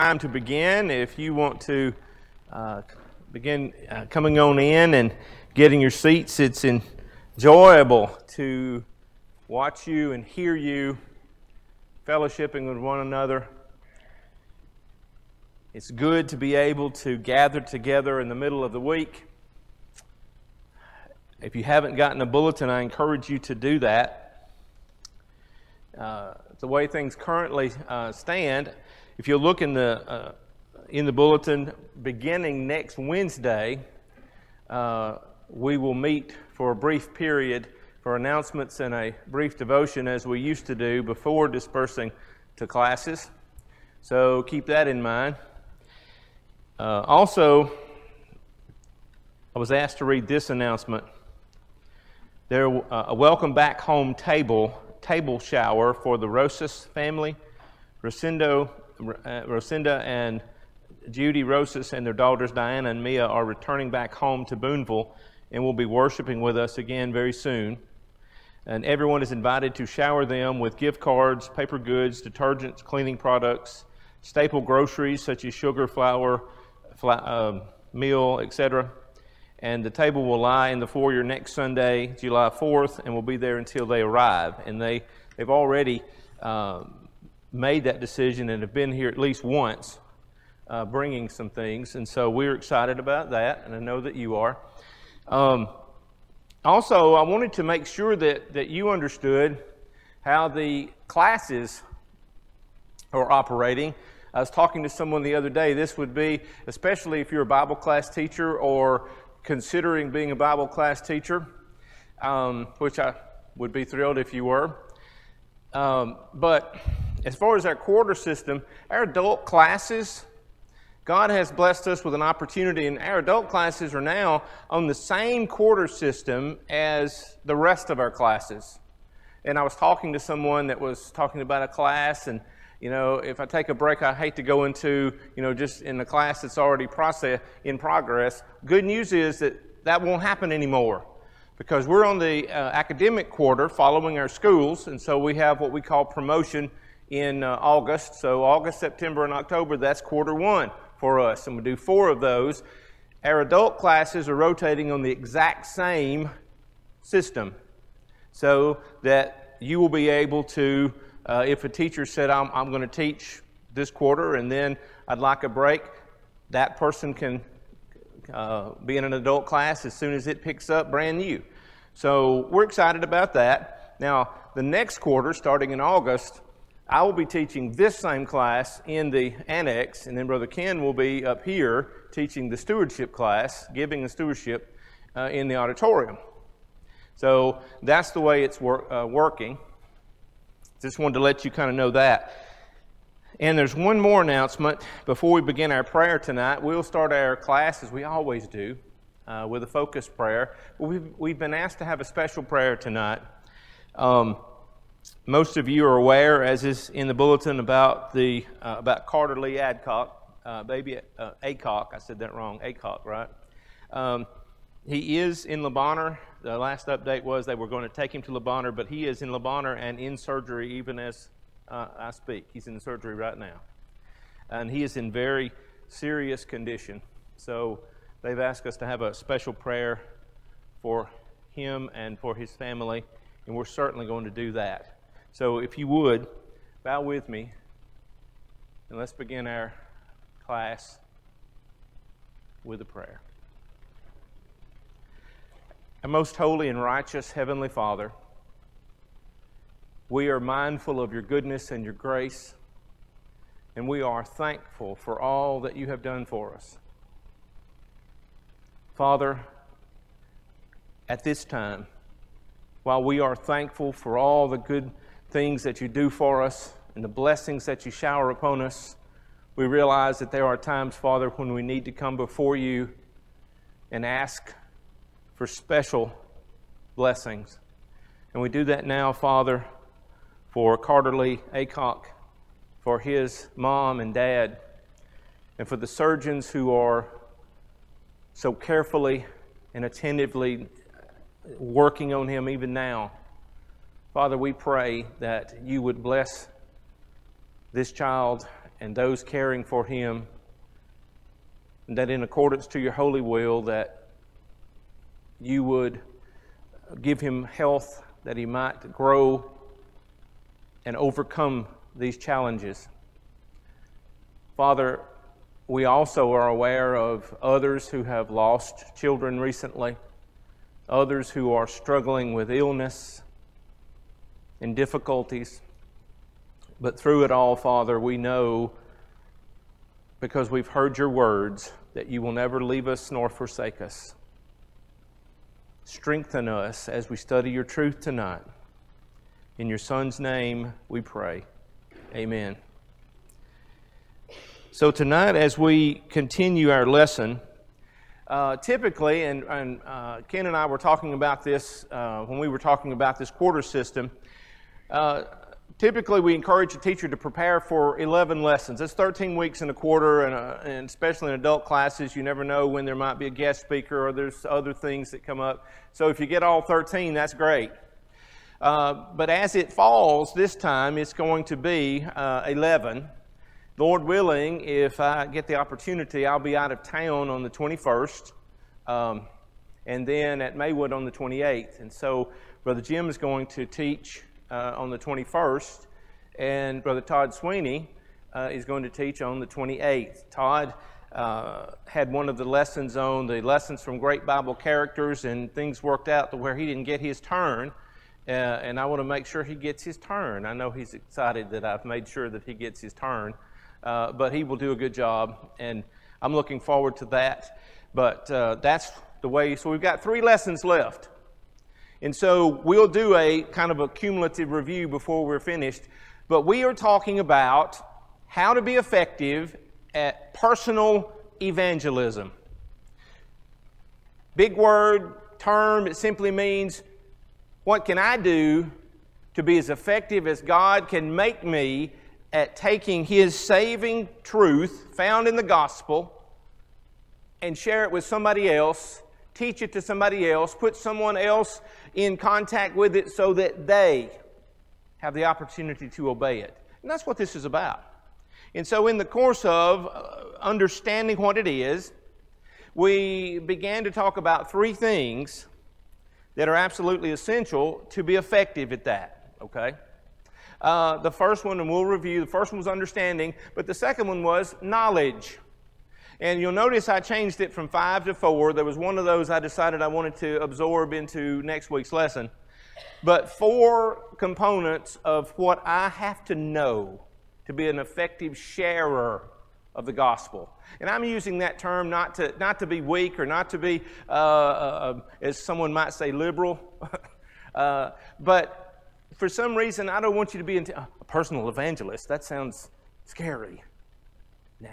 time to begin. If you want to uh, begin uh, coming on in and getting your seats, it's enjoyable to watch you and hear you fellowshipping with one another. It's good to be able to gather together in the middle of the week. If you haven't gotten a bulletin, I encourage you to do that. Uh, the way things currently uh, stand, if you look in the, uh, in the bulletin, beginning next Wednesday, uh, we will meet for a brief period for announcements and a brief devotion as we used to do before dispersing to classes. So keep that in mind. Uh, also, I was asked to read this announcement. There uh, a welcome back home table table shower for the Rosas family. Rosendo uh, Rosinda and Judy Rosas and their daughters Diana and Mia are returning back home to Boonville and will be worshiping with us again very soon. And everyone is invited to shower them with gift cards, paper goods, detergents, cleaning products, staple groceries such as sugar, flour, uh, meal, etc. And the table will lie in the foyer next Sunday, July 4th, and will be there until they arrive. And they, they've already um, made that decision and have been here at least once uh, bringing some things. And so we're excited about that, and I know that you are. Um, also, I wanted to make sure that, that you understood how the classes are operating. I was talking to someone the other day. This would be, especially if you're a Bible class teacher or considering being a Bible class teacher, um, which I would be thrilled if you were. Um, but as far as our quarter system, our adult classes, God has blessed us with an opportunity, and our adult classes are now on the same quarter system as the rest of our classes. And I was talking to someone that was talking about a class, and you know, if I take a break, I hate to go into, you know, just in the class that's already process in progress. Good news is that that won't happen anymore because we're on the uh, academic quarter following our schools, and so we have what we call promotion in uh, August. So, August, September, and October, that's quarter one for us. And we do four of those. Our adult classes are rotating on the exact same system so that you will be able to, uh, if a teacher said, I'm, I'm going to teach this quarter and then I'd like a break, that person can uh, be in an adult class as soon as it picks up brand new. So we're excited about that. Now, the next quarter, starting in August, I will be teaching this same class in the annex, and then Brother Ken will be up here teaching the stewardship class, giving the stewardship uh, in the auditorium. So that's the way it's wor- uh, working. Just wanted to let you kind of know that. And there's one more announcement before we begin our prayer tonight. We'll start our class as we always do uh, with a focused prayer. We've, we've been asked to have a special prayer tonight. Um, most of you are aware, as is in the bulletin, about the uh, about Carter Lee Adcock, uh, baby uh, Acock. I said that wrong. Acock, right? Um, he is in Le. The last update was they were going to take him to Le but he is in Le and in surgery even as uh, I speak. He's in surgery right now, and he is in very serious condition. So they've asked us to have a special prayer for him and for his family, and we're certainly going to do that. So, if you would, bow with me and let's begin our class with a prayer. Our most holy and righteous Heavenly Father, we are mindful of your goodness and your grace, and we are thankful for all that you have done for us. Father, at this time, while we are thankful for all the good things that you do for us and the blessings that you shower upon us, we realize that there are times, Father, when we need to come before you and ask for special blessings. And we do that now, Father, for Carter Lee Acock, for his mom and dad, and for the surgeons who are so carefully and attentively working on him even now. Father, we pray that you would bless this child and those caring for him, and that in accordance to your holy will, that you would give him health that he might grow and overcome these challenges. Father, we also are aware of others who have lost children recently, others who are struggling with illness and difficulties. But through it all, Father, we know because we've heard your words that you will never leave us nor forsake us. Strengthen us as we study your truth tonight. In your Son's name we pray. Amen. So, tonight, as we continue our lesson, uh, typically, and, and uh, Ken and I were talking about this uh, when we were talking about this quarter system. Uh, typically, we encourage a teacher to prepare for 11 lessons. It's 13 weeks in a quarter, and, uh, and especially in adult classes, you never know when there might be a guest speaker or there's other things that come up. So, if you get all 13, that's great. Uh, but as it falls this time, it's going to be 11. Lord willing, if I get the opportunity, I'll be out of town on the 21st um, and then at Maywood on the 28th. And so Brother Jim is going to teach uh, on the 21st, and Brother Todd Sweeney uh, is going to teach on the 28th. Todd uh, had one of the lessons on the lessons from great Bible characters, and things worked out to where he didn't get his turn. Uh, and I want to make sure he gets his turn. I know he's excited that I've made sure that he gets his turn uh, but he will do a good job, and I'm looking forward to that. But uh, that's the way. So we've got three lessons left. And so we'll do a kind of a cumulative review before we're finished. But we are talking about how to be effective at personal evangelism. Big word, term, it simply means what can I do to be as effective as God can make me at taking His saving truth found in the gospel and share it with somebody else, teach it to somebody else, put someone else in contact with it so that they have the opportunity to obey it. And that's what this is about. And so, in the course of uh, understanding what it is, we began to talk about three things that are absolutely essential to be effective at that, okay? Uh, the first one, and we'll review, the first one was understanding, but the second one was knowledge. And you'll notice I changed it from five to four. There was one of those I decided I wanted to absorb into next week's lesson. But four components of what I have to know to be an effective sharer of the gospel. And I'm using that term not to, not to be weak or not to be, uh, uh, as someone might say, liberal, uh, but for some reason, I don't want you to be a personal evangelist. That sounds scary. Nah.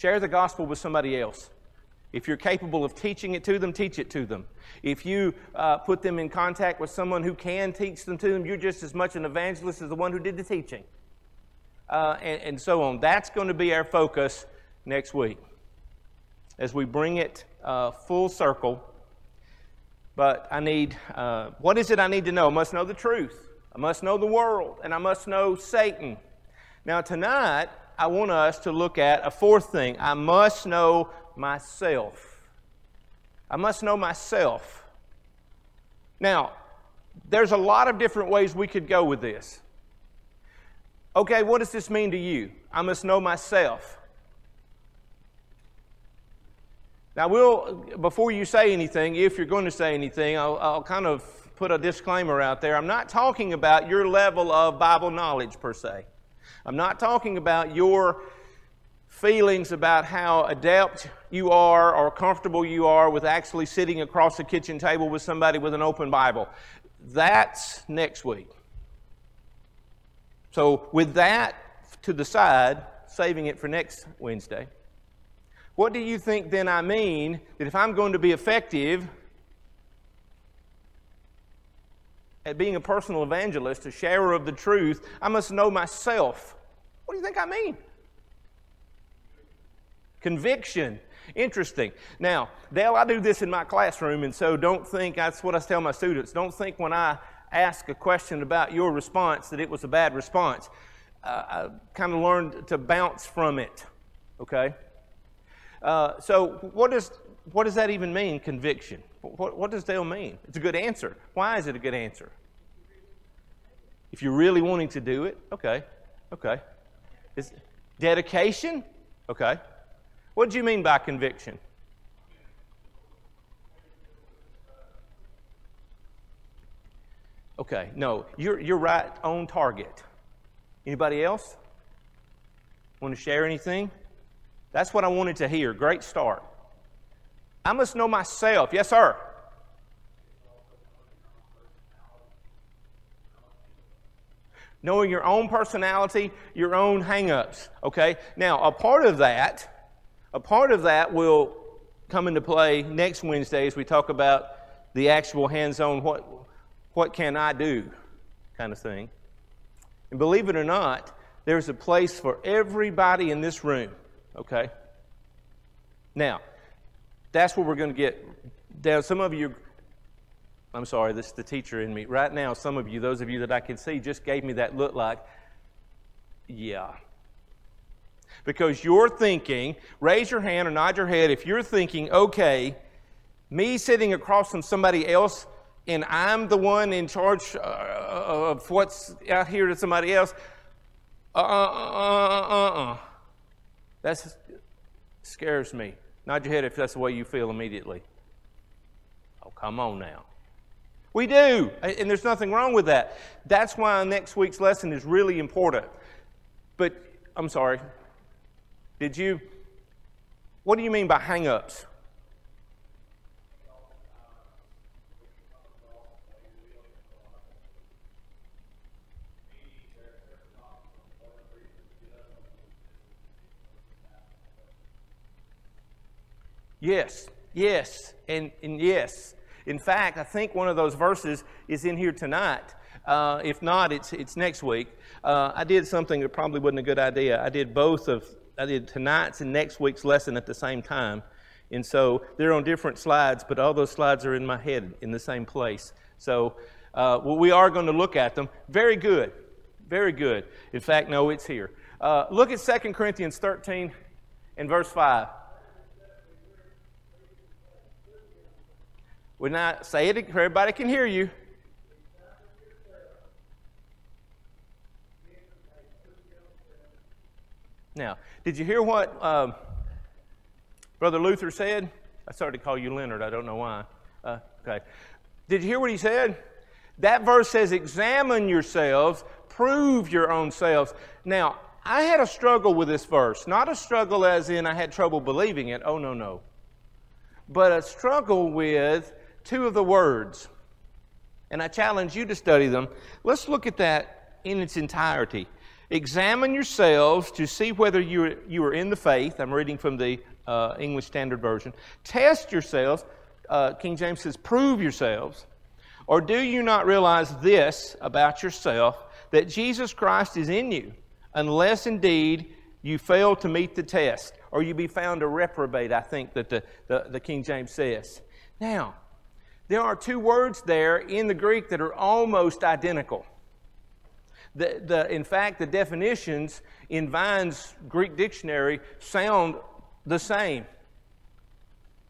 Share the gospel with somebody else. If you're capable of teaching it to them, teach it to them. If you uh, put them in contact with someone who can teach them to them, you're just as much an evangelist as the one who did the teaching. Uh, and, and, so on. That's going to be our focus next week as we bring it uh, full circle but I need, uh, what is it I need to know? I must know the truth. I must know the world, and I must know Satan. Now, tonight, I want us to look at a fourth thing. I must know myself. I must know myself. Now, there's a lot of different ways we could go with this. Okay, what does this mean to you? I must know myself. Now, we'll, before you say anything, if you're going to say anything, I'll, I'll kind of put a disclaimer out there. I'm not talking about your level of Bible knowledge per se. I'm not talking about your feelings about how adept you are or comfortable you are with actually sitting across the kitchen table with somebody with an open Bible. That's next week. So, with that to the side, saving it for next Wednesday. What do you think then I mean that if I'm going to be effective at being a personal evangelist, a sharer of the truth, I must know myself? What do you think I mean? Conviction. Interesting. Now, Dale, I do this in my classroom, and so don't think that's what I tell my students. Don't think when I ask a question about your response that it was a bad response. I kind of learned to bounce from it. Okay? Uh, so, what does, what does that even mean, conviction? What, what does Dale mean? It's a good answer. Why is it a good answer? If you're really wanting to do it, okay, okay. Is dedication? Okay. What do you mean by conviction? Okay, no, you're, you're right on target. Anybody else? Want to share anything? That's what I wanted to hear. Great start. I must know myself. Yes, sir. Knowing your own personality, your own hangups. Okay? Now, a part of that, a part of that will come into play next Wednesday as we talk about the actual hands-on what what can I do kind of thing. And believe it or not, there's a place for everybody in this room, okay? Now, that's where we're going to get down. Some of you, I'm sorry, this is the teacher in me. Right now, some of you, those of you that I can see, just gave me that look like, yeah. Because you're thinking, raise your hand or nod your head if you're thinking, okay, me sitting across from somebody else and I'm the one in charge uh, of what's out here to somebody else. Uh uh uh uh uh. That scares me. Nod your head if that's the way you feel immediately. Oh, come on now. We do, and there's nothing wrong with that. That's why next week's lesson is really important. But I'm sorry. Did you? What do you mean by hang ups? Yes, yes, and, and yes. In fact, I think one of those verses is in here tonight. Uh, if not, it's, it's next week. Uh, I did something that probably wasn't a good idea. I did both of, I did tonight's and next week's lesson at the same time. And so they're on different slides, but all those slides are in my head in the same place. So uh, well, we are going to look at them. Very good. Very good. In fact, no, it's here. Uh, look at 2 Corinthians 13 and verse 5. When I say it, everybody can hear you. Now, did you hear what um, Brother Luther said? I started to call you Leonard. I don't know why. Uh, okay. Did you hear what he said? That verse says, Examine yourselves, prove your own selves. Now, I had a struggle with this verse. Not a struggle as in I had trouble believing it. Oh, no, no. But a struggle with two of the words, and I challenge you to study them. Let's look at that in its entirety. Examine yourselves to see whether you, you are in the faith. I'm reading from the uh, English Standard Version. Test yourselves. Uh, King James says, prove yourselves. Or do you not realize this about yourself, that Jesus Christ is in you, unless indeed you fail to meet the test, or you be found a reprobate, I think that the, the, the King James says. Now, there are two words there in the Greek that are almost identical. The, the, in fact, the definitions in Vine's Greek dictionary sound the same.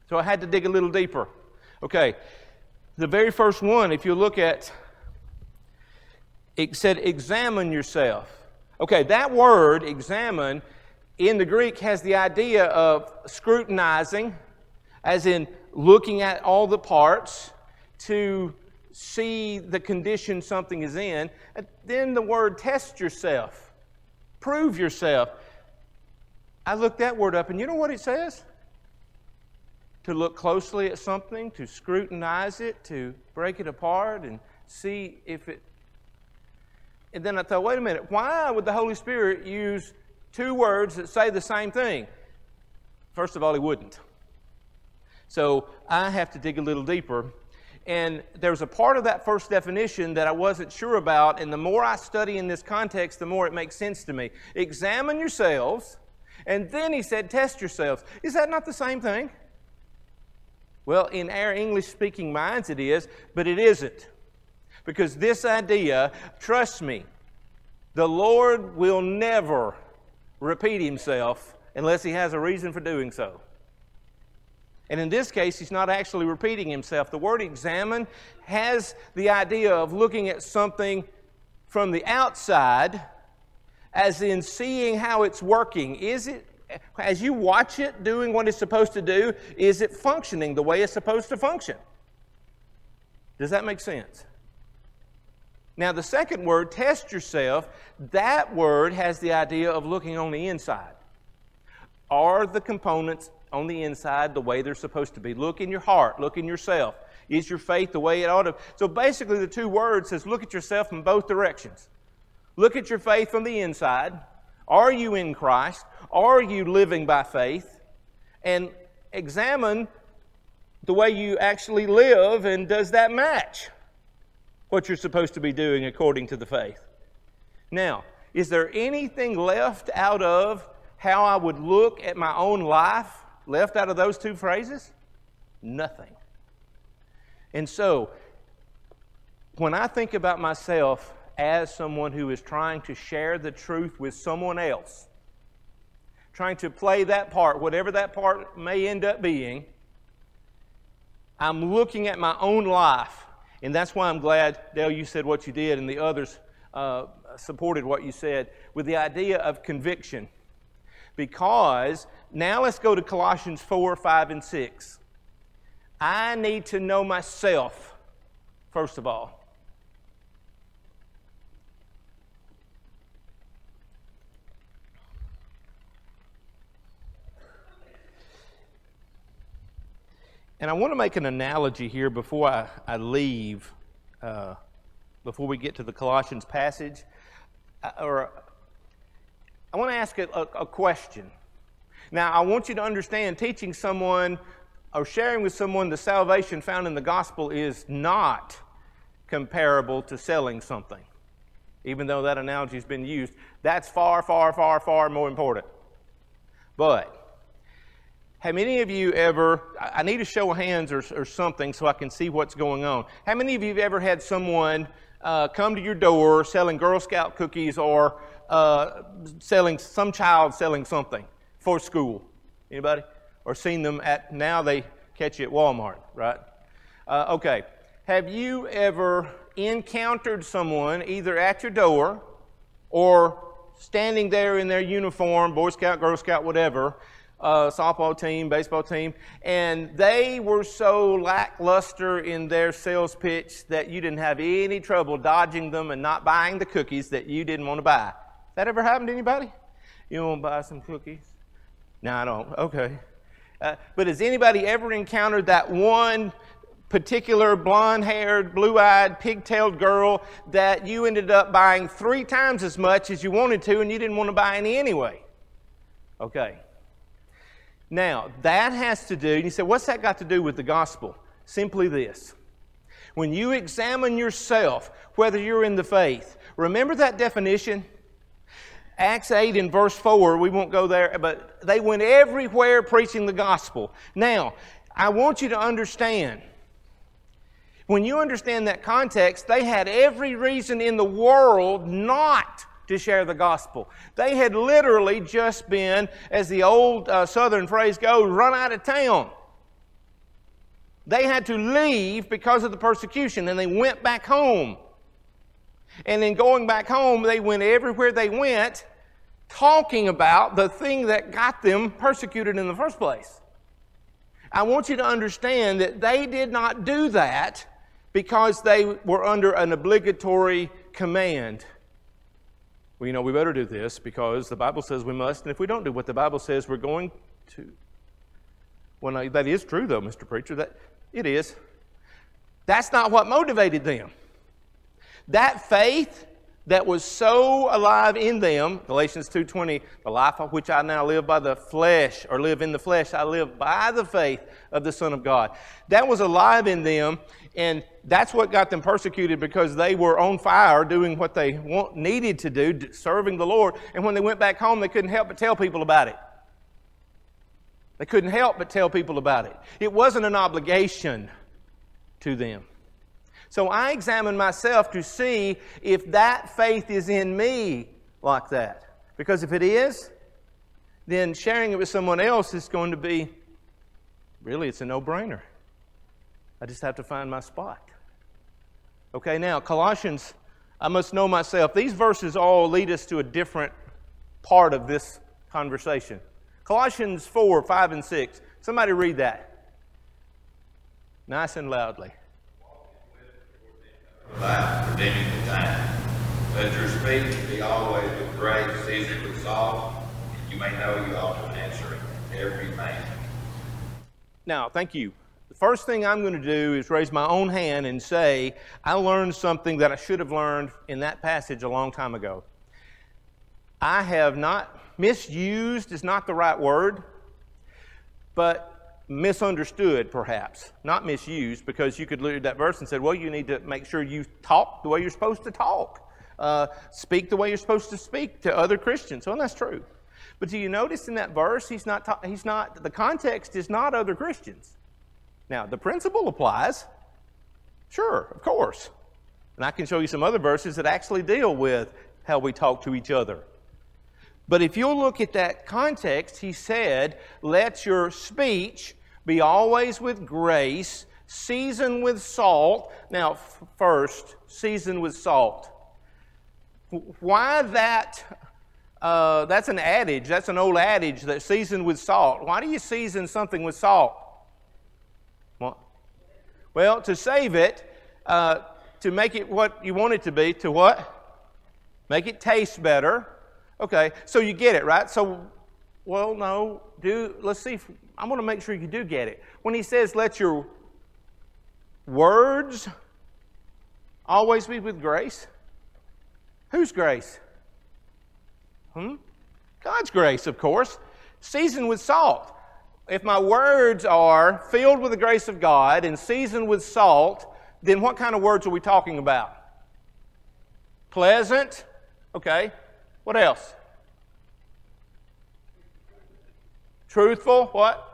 So I had to dig a little deeper. Okay, the very first one, if you look at, it said, examine yourself. Okay, that word, examine, in the Greek has the idea of scrutinizing, as in looking at all the parts to see the condition something is in. And then the word test yourself, prove yourself. I looked that word up, and you know what it says? To look closely at something, to scrutinize it, to break it apart and see if it. And then I thought, wait a minute, why would the Holy Spirit use two words that say the same thing? First of all, He wouldn't. So I have to dig a little deeper. And there's a part of that first definition that I wasn't sure about. And the more I study in this context, the more it makes sense to me. Examine yourselves. And then he said, test yourselves. Is that not the same thing? Well, in our English speaking minds, it is, but it isn't. Because this idea, trust me, The Lord will never repeat himself unless he has a reason for doing so. And in this case, he's not actually repeating himself. The word examine has the idea of looking at something from the outside, as in seeing how it's working. Is it, as you watch it doing what it's supposed to do, is it functioning the way it's supposed to function? Does that make sense? Now, the second word, test yourself, that word has the idea of looking on the inside. Are the components on the inside the way they're supposed to be? Look in your heart, look in yourself. Is your faith the way it ought to? So basically, the two words says look at yourself in both directions. Look at your faith from the inside. Are you in Christ? Are you living by faith? And examine the way you actually live, and does that match what you're supposed to be doing according to the faith? Now, is there anything left out of how I would look at my own life left out of those two phrases? Nothing. And so, when I think about myself as someone who is trying to share the truth with someone else, trying to play that part, whatever that part may end up being, I'm looking at my own life. And that's why I'm glad, Dale, you said what you did, and the others uh, supported what you said, with the idea of conviction. Because now let's go to Colossians 4, 5, and 6. I need to know myself, first of all. And I want to make an analogy here before I, I leave, uh, before we get to the Colossians passage. Uh, or I want to ask a, a, a question. Now, I want you to understand teaching someone or sharing with someone the salvation found in the gospel is not comparable to selling something, even though that analogy has been used. That's far, far, far, far more important. But have many of you ever, I need a show of hands or, or something so I can see what's going on. How many of you have ever had someone uh, come to your door selling Girl Scout cookies or uh, selling some child selling something for school? Anybody? or seen them at, now they catch you at Walmart, right? Uh, okay. Have you ever encountered someone either at your door or standing there in their uniform, Boy Scout, Girl Scout, whatever, uh, softball team, baseball team, and they were so lackluster in their sales pitch that you didn't have any trouble dodging them and not buying the cookies that you didn't want to buy. That ever happened to anybody? You want to buy some cookies? No, I don't. Okay. Uh, but has anybody ever encountered that one particular blonde haired, blue eyed, pigtailed girl that you ended up buying three times as much as you wanted to and you didn't want to buy any anyway? Okay. Now, that has to do, and you say, what's that got to do with the gospel? Simply this. When you examine yourself, whether you're in the faith, remember that definition? Acts 8 in verse 4, we won't go there, but they went everywhere preaching the gospel. Now, I want you to understand, when you understand that context, they had every reason in the world not to share the gospel. They had literally just been, as the old uh, southern phrase goes, run out of town. They had to leave because of the persecution and they went back home. And in going back home, they went everywhere they went talking about the thing that got them persecuted in the first place. I want you to understand that they did not do that because they were under an obligatory command. Well, you know, we better do this because the Bible says we must, and if we don't do what the Bible says, we're going to. Well, that is true, though, Mr. Preacher. That it is. That's not what motivated them. That faith that was so alive in them galatians 2.20 the life of which i now live by the flesh or live in the flesh i live by the faith of the son of god. That was alive in them and that's what got them persecuted because they were on fire doing what they want, needed to do serving the lord and when they went back home they couldn't help but tell people about it. They couldn't help but tell people about it. It wasn't an obligation to them So I examine myself to see if that faith is in me like that. Because if it is, then sharing it with someone else is going to be really, it's a no brainer. I just have to find my spot. Okay, now, Colossians, I must know myself. These verses all lead us to a different part of this conversation. Colossians 4, 5, and 6. Somebody read that. Nice and loudly. Redeeming the time. Let your speech be always with grace, seasoned with salt, and you may know you ought to answer every man. Now, thank you. The first thing I'm going to do is raise my own hand and say, I learned something that I should have learned in that passage a long time ago. I have not, misused is not the right word, but misunderstood perhaps. Not misused, because you could read that verse and said, well, you need to make sure you talk the way you're supposed to talk, uh, speak the way you're supposed to speak to other Christians. Well, that's true. But do you notice in that verse, he's not, ta- he's not, the context is not other Christians. Now, the principle applies. Sure, of course. And I can show you some other verses that actually deal with how we talk to each other. But if you'll look at that context, he said, Let your speech be always with grace, seasoned with salt. Now, first, seasoned with salt. Why that? Uh, that's an adage. That's an old adage that seasoned with salt. Why do you season something with salt? Well, to save it, uh, to make it what you want it to be, to what? Make it taste better. Okay, so you get it, right? So, well, no, do, let's see, if, I want to make sure you do get it. When he says, let your words always be with grace, whose grace? Hmm? God's grace, of course. Seasoned with salt if my words are filled with the grace of God and seasoned with salt, then what kind of words are we talking about? Pleasant. Okay. What else? Truthful. What?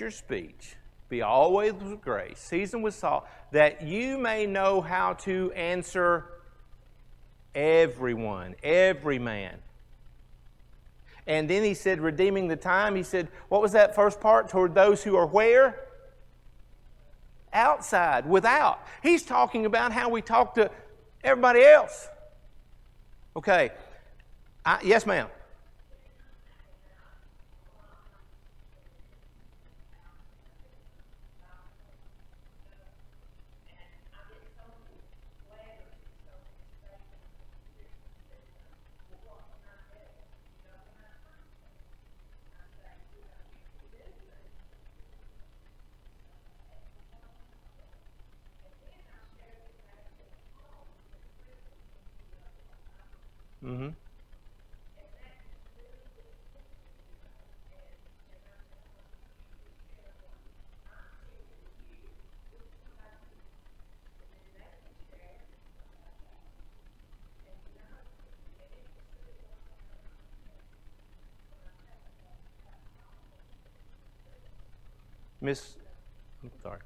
Your speech be always with grace, seasoned with salt, that you may know how to answer everyone, every man. And then he said, redeeming the time, he said, what was that first part? Toward those who are where? Outside, without. He's talking about how we talk to everybody else. Okay. I, yes, ma'am. Miss, sorry.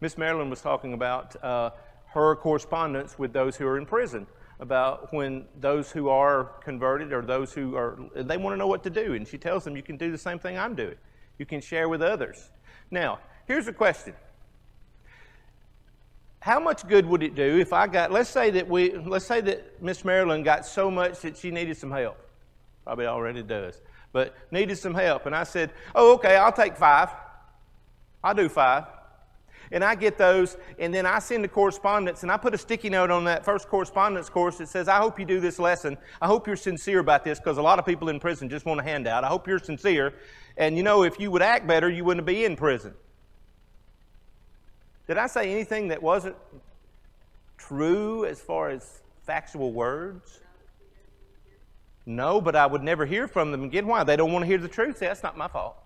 Miss Marilyn was talking about uh, her correspondence with those who are in prison about when those who are converted or those who are, they want to know what to do. And she tells them, you can do the same thing I'm doing. You can share with others. Now, here's a question. How much good would it do if I got, let's say that we, let's say that Miss Marilyn got so much that she needed some help. Probably already does. But needed some help. And I said, oh, okay, I'll take five. I do five. And I get those, and then I send the correspondence, and I put a sticky note on that first correspondence course that says, I hope you do this lesson. I hope you're sincere about this, because a lot of people in prison just want a handout. I hope you're sincere. And you know, if you would act better, you wouldn't be in prison. Did I say anything that wasn't true as far as factual words? No, but I would never hear from them again. Why? They don't want to hear the truth. See, that's not my fault.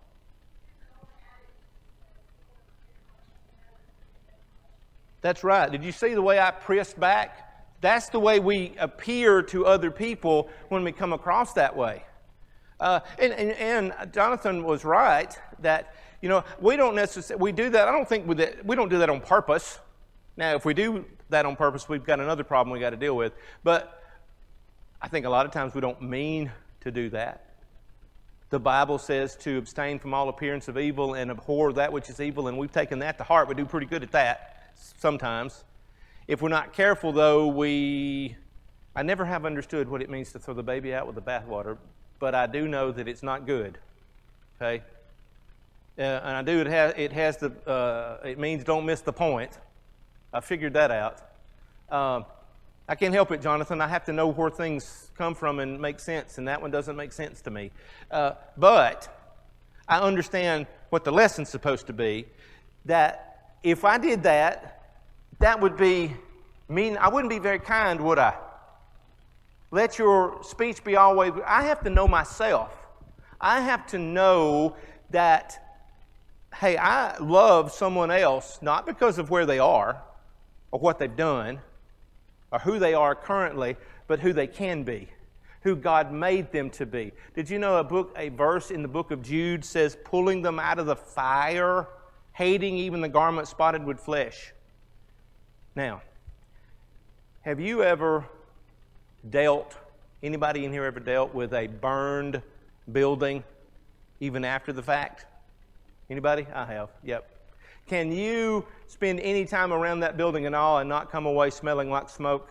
That's right. Did you see the way I pressed back? That's the way we appear to other people when we come across that way. Uh, and, and, and, Jonathan was right that, you know, we don't necessarily, we do that, I don't think that, we don't do that on purpose. Now, if we do that on purpose, we've got another problem we got to deal with. But I think a lot of times we don't mean to do that. The Bible says to abstain from all appearance of evil and abhor that which is evil, and we've taken that to heart. We do pretty good at that sometimes. If we're not careful, though, we. I never have understood what it means to throw the baby out with the bathwater, but I do know that it's not good. Okay? Uh, and I do, it has, it has the, uh, it means don't miss the point. I figured that out. Um, I can't help it, Jonathan. I have to know where things come from and make sense, and that one doesn't make sense to me. Uh, but I understand what the lesson's supposed to be that if I did that, that would be mean I wouldn't be very kind, would I? Let your speech be always I have to know myself. I have to know that hey, I love someone else not because of where they are or what they've done or who they are currently, but who they can be, who God made them to be. Did you know a book a verse in the book of Jude says pulling them out of the fire hating even the garment spotted with flesh. Now, have you ever dealt, anybody in here ever dealt with a burned building even after the fact? Anybody? I have. Yep. Can you spend any time around that building at all and not come away smelling like smoke?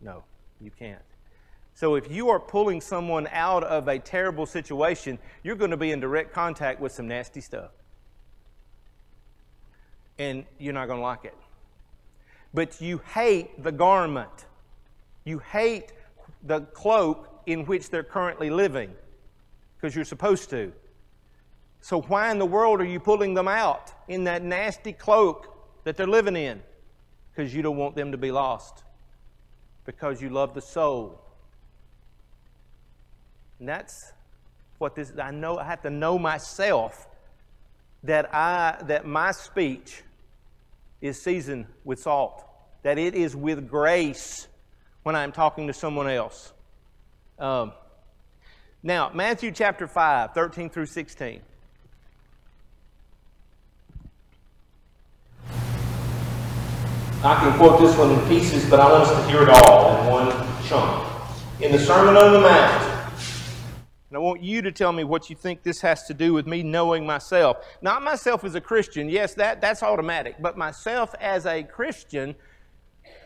No, you can't. So if you are pulling someone out of a terrible situation, you're going to be in direct contact with some nasty stuff and you're not going to like it. But you hate the garment. You hate the cloak in which they're currently living because you're supposed to. So, why in the world are you pulling them out in that nasty cloak that they're living in? Because you don't want them to be lost. Because you love the soul. And that's what this I know I have to know myself that I that my speech is seasoned with salt, that it is with grace when I'm talking to someone else. Um, now, Matthew chapter 5, 13 through 16. I can quote this one in pieces, but I want us to hear it all in one chunk. In the Sermon on the Mount, and I want you to tell me what you think this has to do with me knowing myself. Not myself as a Christian, yes, that, that's automatic, but myself as a Christian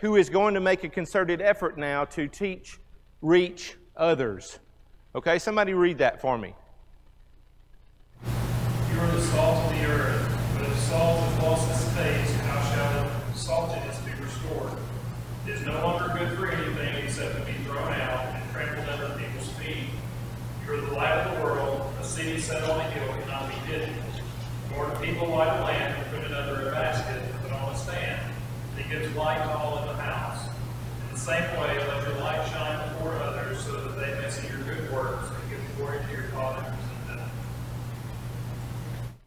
who is going to make a concerted effort now to teach, reach others. Okay, somebody read that for me. You are the salt of the earth, but if salt has lost its taste, how shall the saltiness be restored? It is no longer good for anything except to be thrown out and trampled under people's feet. You are the light of the world. A city set on a hill cannot be hidden. A lamp and put it under a basket and put on a stand. It gives light to all in the house. In the same way, let your light shine before others so that they may see your good works and give glory to your Father who's in heaven.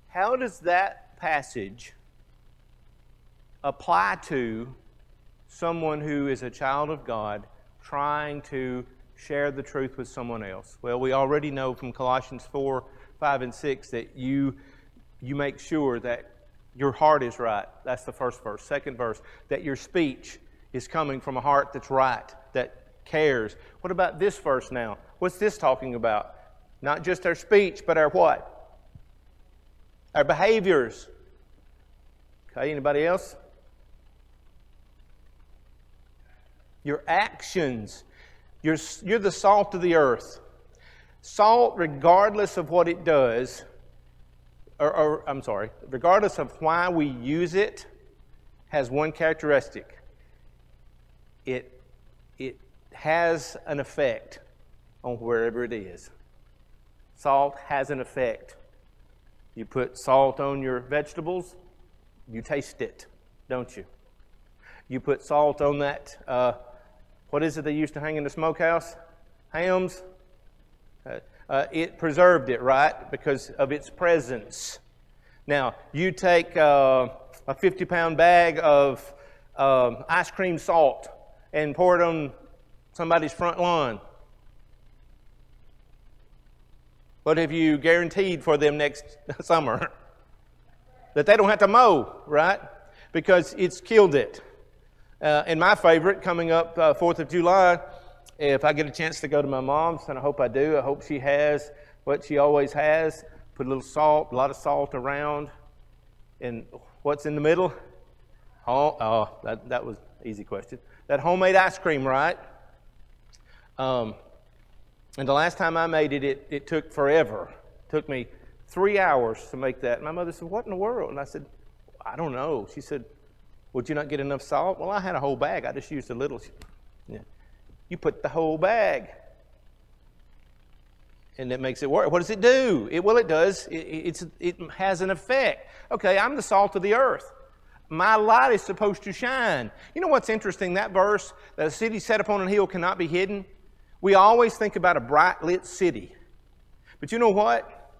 How does that passage apply to someone who is a child of God trying to share the truth with someone else? Well, we already know from Colossians 4, 5, and 6 that you, you make sure that your heart is right. That's the first verse. Second verse, that your speech is coming from a heart that's right, that cares. What about this verse now? What's this talking about? Not just our speech, but our what? Our behaviors. Okay, anybody else? Your actions. You're, you're the salt of the earth. Salt, regardless of what it does, or, or I'm sorry, regardless of why we use it, has one characteristic. It, it has an effect on wherever it is. Salt has an effect. You put salt on your vegetables, you taste it, don't you? You put salt on that, uh, what is it they used to hang in the smokehouse? Hams? Uh, uh, it preserved it, right? Because of its presence. Now, you take uh, a 50 pound bag of um, ice cream salt and pour it on somebody's front lawn. What have you guaranteed for them next summer? that they don't have to mow, right? Because it's killed it. Uh, and my favorite, coming up uh, 4th of July, if I get a chance to go to my mom's, and I hope I do, I hope she has what she always has put a little salt, a lot of salt around. And what's in the middle? Oh, oh that, that was easy question. That homemade ice cream, right? Um, and the last time I made it, it, it took forever. It took me three hours to make that. And my mother said, What in the world? And I said, I don't know. She said, Would you not get enough salt? Well, I had a whole bag. I just used a little. Yeah. You put the whole bag. And it makes it work. What does it do? It, well, it does. It, it has an effect. Okay, I'm the salt of the earth. My light is supposed to shine. You know what's interesting? That verse, that a city set upon a hill cannot be hidden. We always think about a bright lit city. But you know what?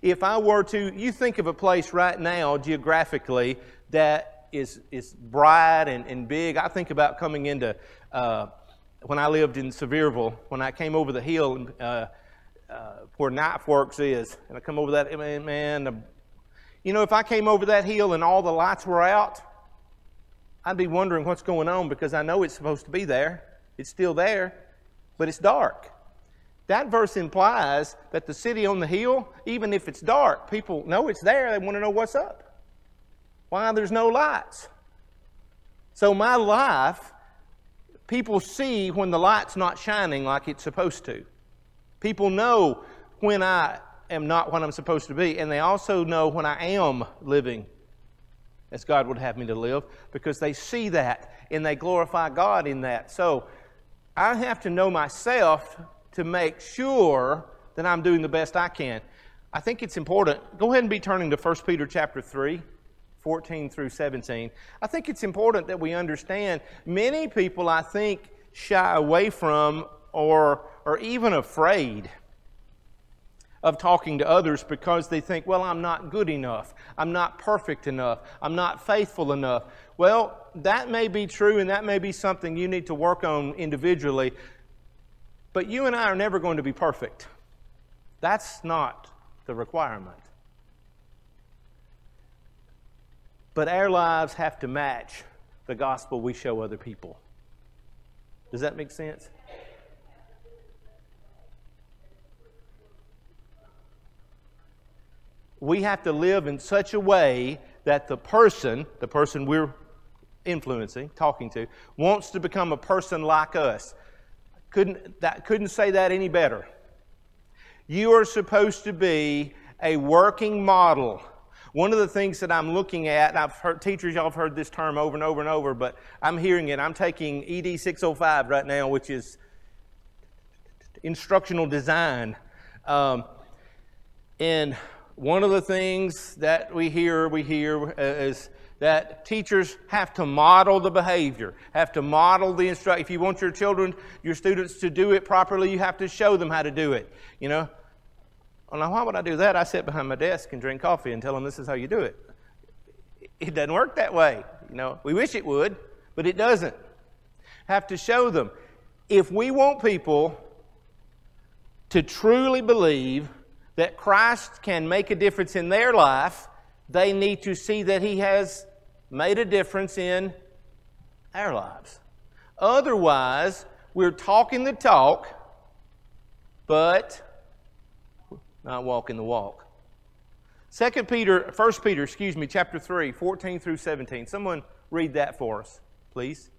If I were to, you think of a place right now geographically that is, is bright and, and big. I think about coming into uh, when I lived in Sevierville, when I came over the hill uh, uh, where Knife Works is, and I come over that, man, man you know, if I came over that hill and all the lights were out, I'd be wondering what's going on because I know it's supposed to be there. It's still there, but it's dark. That verse implies that the city on the hill, even if it's dark, people know it's there. They want to know what's up. Why there's no lights. So my life People see when the light's not shining like it's supposed to. People know when I am not what I'm supposed to be, and they also know when I am living as God would have me to live because they see that and they glorify God in that. So I have to know myself to make sure that I'm doing the best I can. I think it's important. Go ahead and be turning to 1 Peter chapter 3. 14 through 17. I think it's important that we understand many people, I think, shy away from or are even afraid of talking to others because they think, well, I'm not good enough. I'm not perfect enough. I'm not faithful enough. Well, that may be true and that may be something you need to work on individually. But you and I are never going to be perfect. That's not the requirement. But our lives have to match the gospel we show other people. Does that make sense? We have to live in such a way that the person, the person we're influencing, talking to, wants to become a person like us. Couldn't, that, couldn't say that any better. You are supposed to be a working model one of the things that I'm looking at, I've heard teachers, y'all have heard this term over and over and over, but I'm hearing it. I'm taking ED 605 right now, which is instructional design. Um, and one of the things that we hear, we hear uh, is that teachers have to model the behavior, have to model the instruction. If you want your children, your students to do it properly, you have to show them how to do it. You know, well, now, why would I do that? I sit behind my desk and drink coffee and tell them this is how you do it. It doesn't work that way. You know, we wish it would, but it doesn't. Have to show them. If we want people to truly believe that Christ can make a difference in their life, they need to see that He has made a difference in our lives. Otherwise, we're talking the talk, but not walking the walk. Second Peter, First Peter, excuse me, chapter 3, 14 through 17. Someone read that for us, please.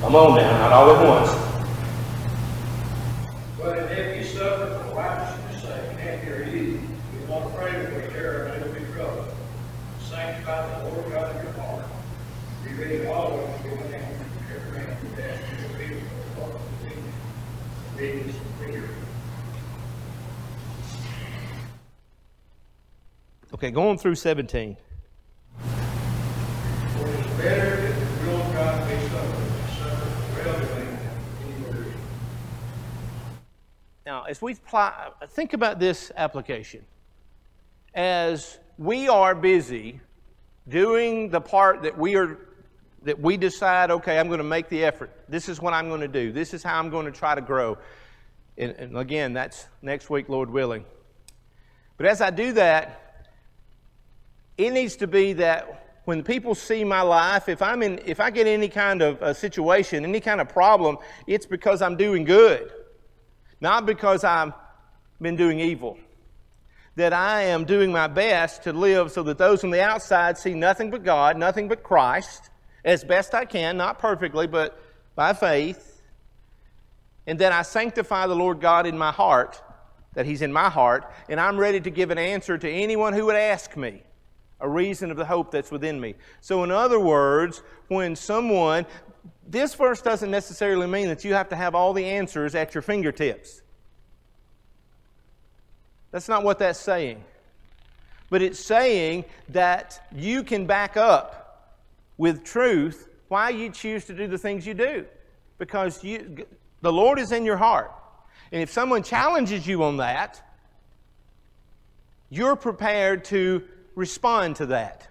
Come on now, not all at once. Okay, going through 17. For it is better that the will of God be suffered, than suffer well doing any other. Now, as we apply, think about this application. As we are busy doing the part that we are that we decide, okay, I'm going to make the effort. This is what I'm going to do. This is how I'm going to try to grow. And, and again, that's next week, Lord willing. But as I do that, it needs to be that when people see my life, if I'm in, if I get any kind of a situation, any kind of problem, it's because I'm doing good, not because I've been doing evil. That I am doing my best to live so that those on the outside see nothing but God, nothing but Christ, as best I can, not perfectly, but by faith. And that I sanctify the Lord God in my heart, that He's in my heart, and I'm ready to give an answer to anyone who would ask me a reason of the hope that's within me. So, in other words, when someone, this verse doesn't necessarily mean that you have to have all the answers at your fingertips. That's not what that's saying. But it's saying that you can back up with truth why you choose to do the things you do. Because you, the Lord is in your heart. And if someone challenges you on that, you're prepared to respond to that.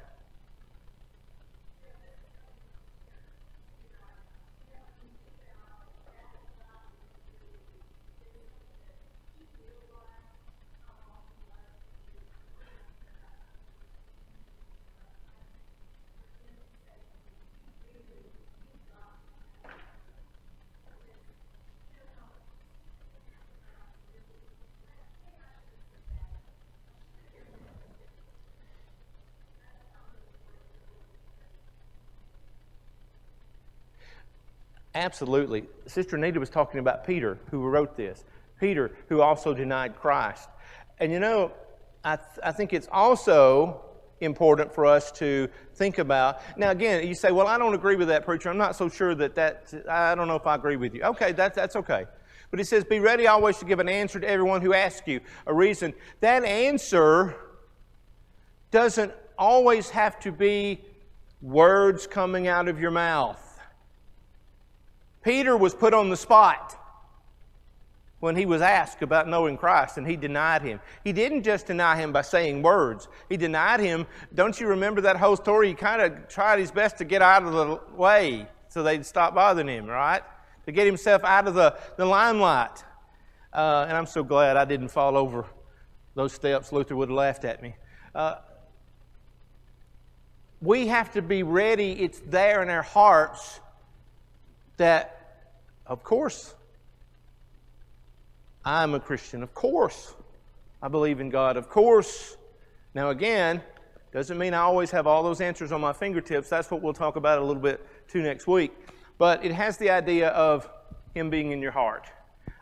Absolutely. Sister Anita was talking about Peter, who wrote this. Peter, who also denied Christ. And you know, I, th- I think it's also important for us to think about. Now, again, you say, well, I don't agree with that, preacher. I'm not so sure that that, I don't know if I agree with you. Okay, that, that's okay. But he says, be ready always to give an answer to everyone who asks you a reason. That answer doesn't always have to be words coming out of your mouth. Peter was put on the spot when he was asked about knowing Christ, and he denied him. He didn't just deny him by saying words, he denied him. Don't you remember that whole story? He kind of tried his best to get out of the way so they'd stop bothering him, right? To get himself out of the, the limelight. Uh, and I'm so glad I didn't fall over those steps. Luther would have laughed at me. Uh, we have to be ready, it's there in our hearts that, of course, I'm a Christian. Of course, I believe in God. Of course. Now, again, doesn't mean I always have all those answers on my fingertips. That's what we'll talk about a little bit too next week. But it has the idea of Him being in your heart.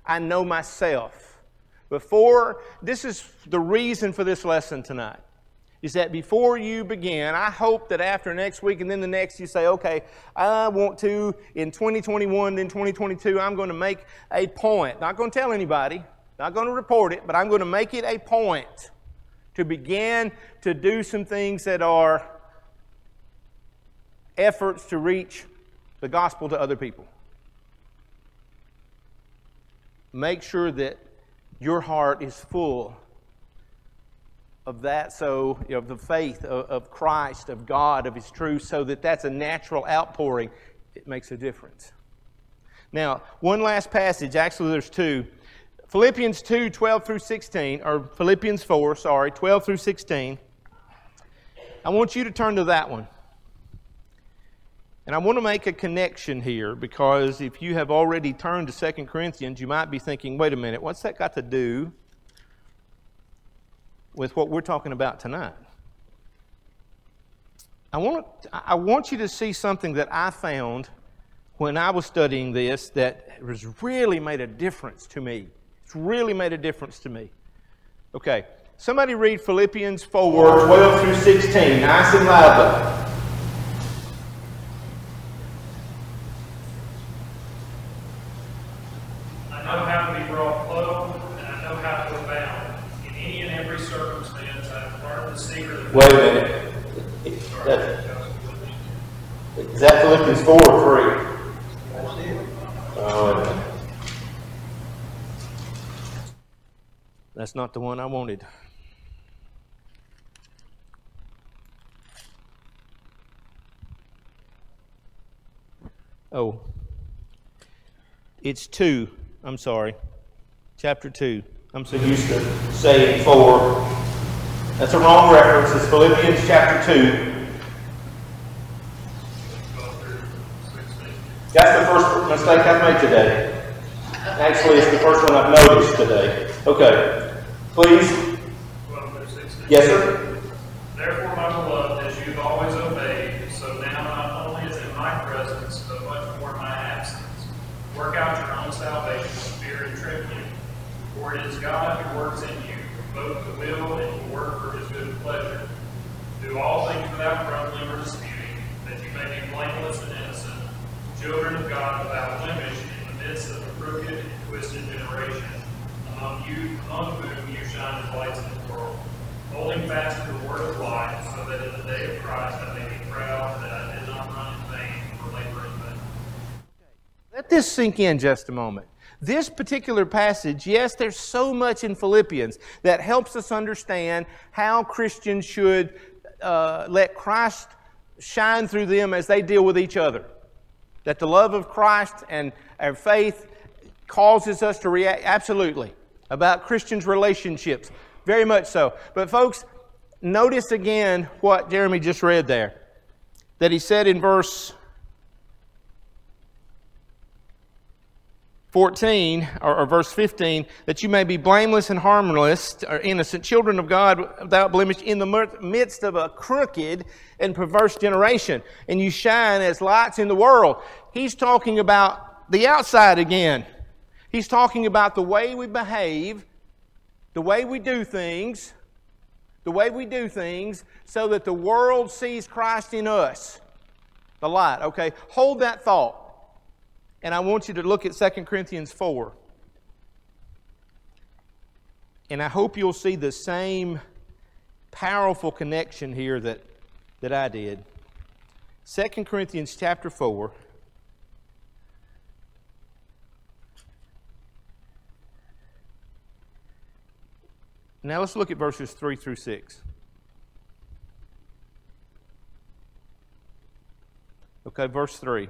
I know myself. Before, this is the reason for this lesson tonight is that before you begin, I hope that after next week and then the next, you say, okay, I want to, in 2021, then 2022, I'm going to make a point. Not going to tell anybody, not going to report it, but I'm going to make it a point to begin to do some things that are efforts to reach the gospel to other people. Make sure that your heart is full of that, so you know, of the faith of, of Christ, of God, of His truth, so that that's a natural outpouring. It makes a difference. Now, one last passage, actually, there's two. Philippians 2 12 through 16, or Philippians 4, sorry, 12 through 16. I want you to turn to that one. And I want to make a connection here because if you have already turned to 2 Corinthians, you might be thinking, wait a minute, what's that got to do with what we're talking about tonight. I want, I want you to see something that I found when I was studying this that has really made a difference to me. It's really made a difference to me. Okay, somebody read Philippians 4 12 through 16, nice and loudly. the secret of Wait a minute. That- Is that Philippians 4 or 3? Oh. That's not the one I wanted. Oh. It's 2. I'm sorry. Chapter 2. I'm so used to saying 4. That's a wrong reference. It's Philippians chapter 2. That's the first mistake I've made today. Actually, it's the first one I've noticed today. Okay. Please. 12 through 16. Yes, sir. Therefore, my beloved, as you've always obeyed, so now not only is in my presence, but much more in my absence. Work out your own salvation with fear and trembling. For it is God who works in you, both to will and to work for his good pleasure. Do all things without grumbling or disputing, that you may be blameless and innocent, children of God without blemish in the midst of a crooked and twisted generation, among you, among whom you shine as lights in the world, holding fast to the word of life, so that in the day of Christ I may be proud that I did not run in vain or labor in vain. Let this sink in just a moment. This particular passage, yes, there's so much in Philippians that helps us understand how Christians should uh, let Christ shine through them as they deal with each other. That the love of Christ and our faith causes us to react absolutely about Christians' relationships. Very much so. But, folks, notice again what Jeremy just read there. That he said in verse 14 or, or, verse 15 that you may be blameless and harmless or innocent children of god without blemish in the midst of a crooked and perverse generation and you shine as lights in the world. He's talking about the outside again. He's talking about the way we behave the way we do things the way we do things so that the world sees christ in us. The light okay? Hold that thought and I want you to look at 2 Corinthians 4. And I hope you'll see the same powerful connection here that, that I did. 2 Corinthians chapter 4. Now let's look at verses 3 through 6. Okay, verse 3.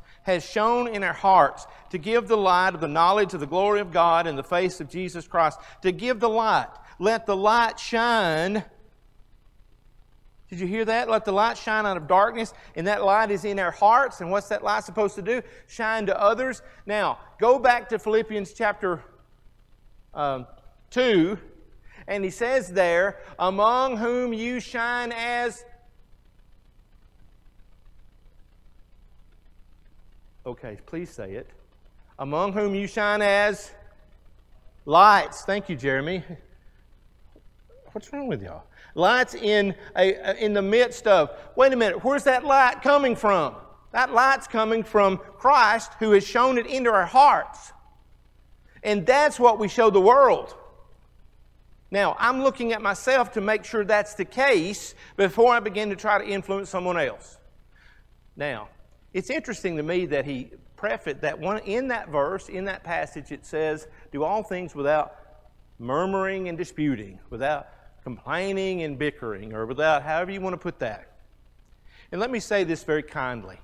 has shown in our hearts to give the light of the knowledge of the glory of God in the face of Jesus Christ. To give the light. Let the light shine. Did you hear that? Let the light shine out of darkness, and that light is in our hearts. And what's that light supposed to do? Shine to others. Now, go back to Philippians chapter um, 2, and he says there, Among whom you shine as Okay, please say it. Among whom you shine as lights. Thank you, Jeremy. What's wrong with y'all? Lights in, a, in the midst of, wait a minute, where's that light coming from? That light's coming from Christ who has shown it into our hearts. And that's what we show the world. Now, I'm looking at myself to make sure that's the case before I begin to try to influence someone else. Now, it's interesting to me that he prefaced that one in that verse, in that passage, it says, Do all things without murmuring and disputing, without complaining and bickering, or without however you want to put that. And let me say this very kindly.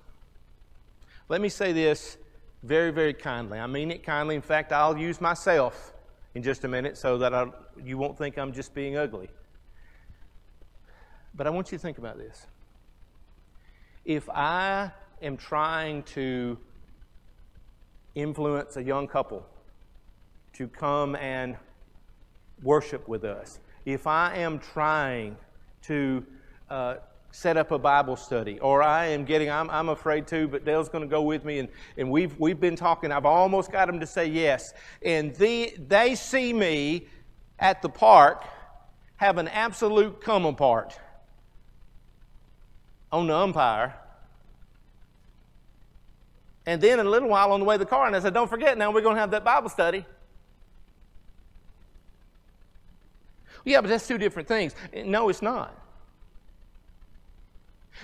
Let me say this very, very kindly. I mean it kindly. In fact, I'll use myself in just a minute so that I, you won't think I'm just being ugly. But I want you to think about this. If I am trying to influence a young couple to come and worship with us, if I am trying to uh, set up a Bible study, or I am getting, I'm, I'm afraid to, but Dale's going to go with me, and, and we've, we've been talking. I've almost got them to say yes. And the, they see me at the park have an absolute come apart on the umpire. And then in a little while on the way to the car, and I said, Don't forget, now we're going to have that Bible study. Yeah, but that's two different things. No, it's not.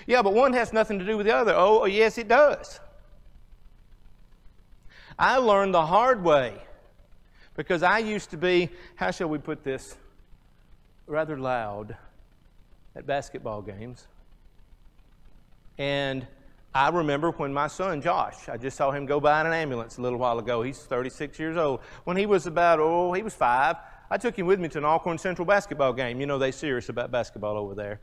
Yeah, but one has nothing to do with the other. Oh, oh, yes, it does. I learned the hard way because I used to be, how shall we put this, rather loud at basketball games. And I remember when my son, Josh, I just saw him go by in an ambulance a little while ago. He's 36 years old. When he was about, oh, he was five, I took him with me to an Alcorn Central basketball game. You know, they're serious about basketball over there.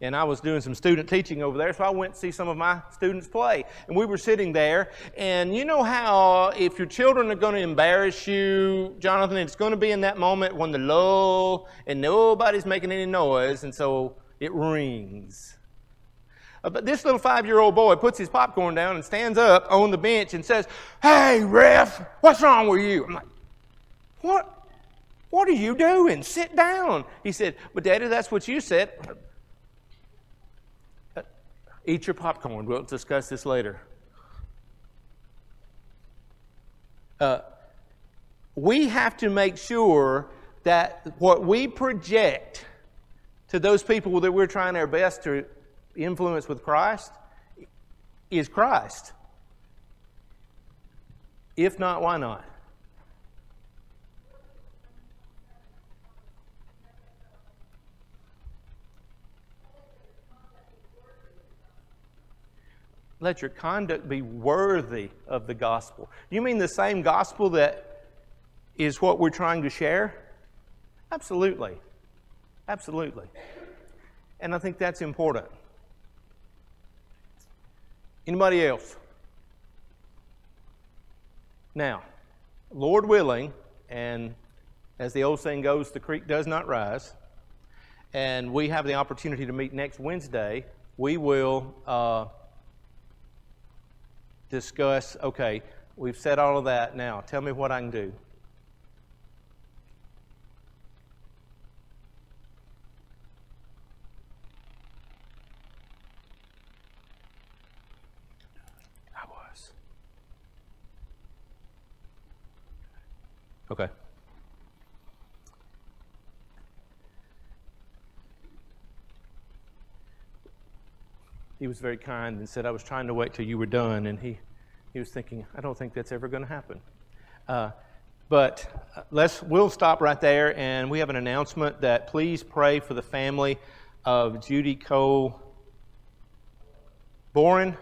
And I was doing some student teaching over there, so I went to see some of my students play. And we were sitting there, and you know how if your children are going to embarrass you, Jonathan, it's going to be in that moment when the lull and nobody's making any noise, and so it rings. Uh, but this little five year old boy puts his popcorn down and stands up on the bench and says, Hey, ref, what's wrong with you? I'm like, What? What are you doing? Sit down. He said, But, Daddy, that's what you said. Uh, eat your popcorn. We'll discuss this later. Uh, we have to make sure that what we project to those people that we're trying our best to influence with Christ is Christ. If not, why not? Let your conduct be worthy of the gospel. You mean the same gospel that is what we're trying to share? Absolutely. Absolutely. And I think that's important. Anybody else? Now, Lord willing, and as the old saying goes, the creek does not rise, and we have the opportunity to meet next Wednesday, we will. Uh, discuss okay, we've said all of that. Now, tell me what I can do. I was. Okay. he was very kind and said, I was trying to wait till you were done. And he, he was thinking, I don't think that's ever going to happen. Uh, but uh, let's, we'll stop right there. And we have an announcement that please pray for the family of Judy Cole Boren.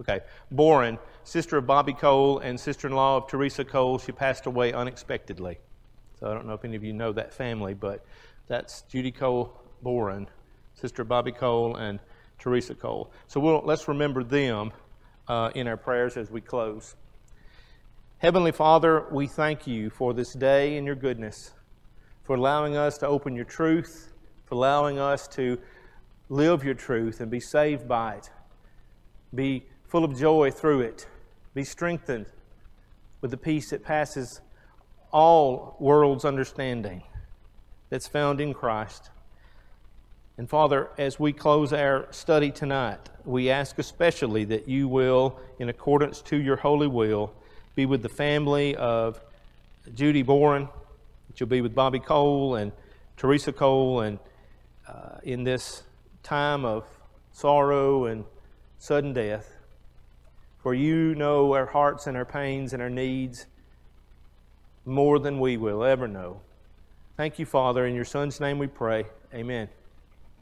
Okay, Boren, sister of Bobby Cole and sister in law of Teresa Cole. She passed away unexpectedly. So I don't know if any of you know that family, but that's Judy Cole Boren, sister of Bobby Cole and Teresa Cole. So we'll, let's remember them uh, in our prayers as we close. Heavenly Father, we thank you for this day and your goodness, for allowing us to open your truth, for allowing us to live your truth and be saved by it, be full of joy through it, be strengthened with the peace that passes all world's understanding that's found in Christ. And Father, as we close our study tonight, we ask especially that you will, in accordance to your holy will, be with the family of Judy Boren, that you'll be with Bobby Cole and Teresa Cole, and uh, in this time of sorrow and sudden death. For you know our hearts and our pains and our needs more than we will ever know. Thank you, Father. In your Son's name we pray. Amen.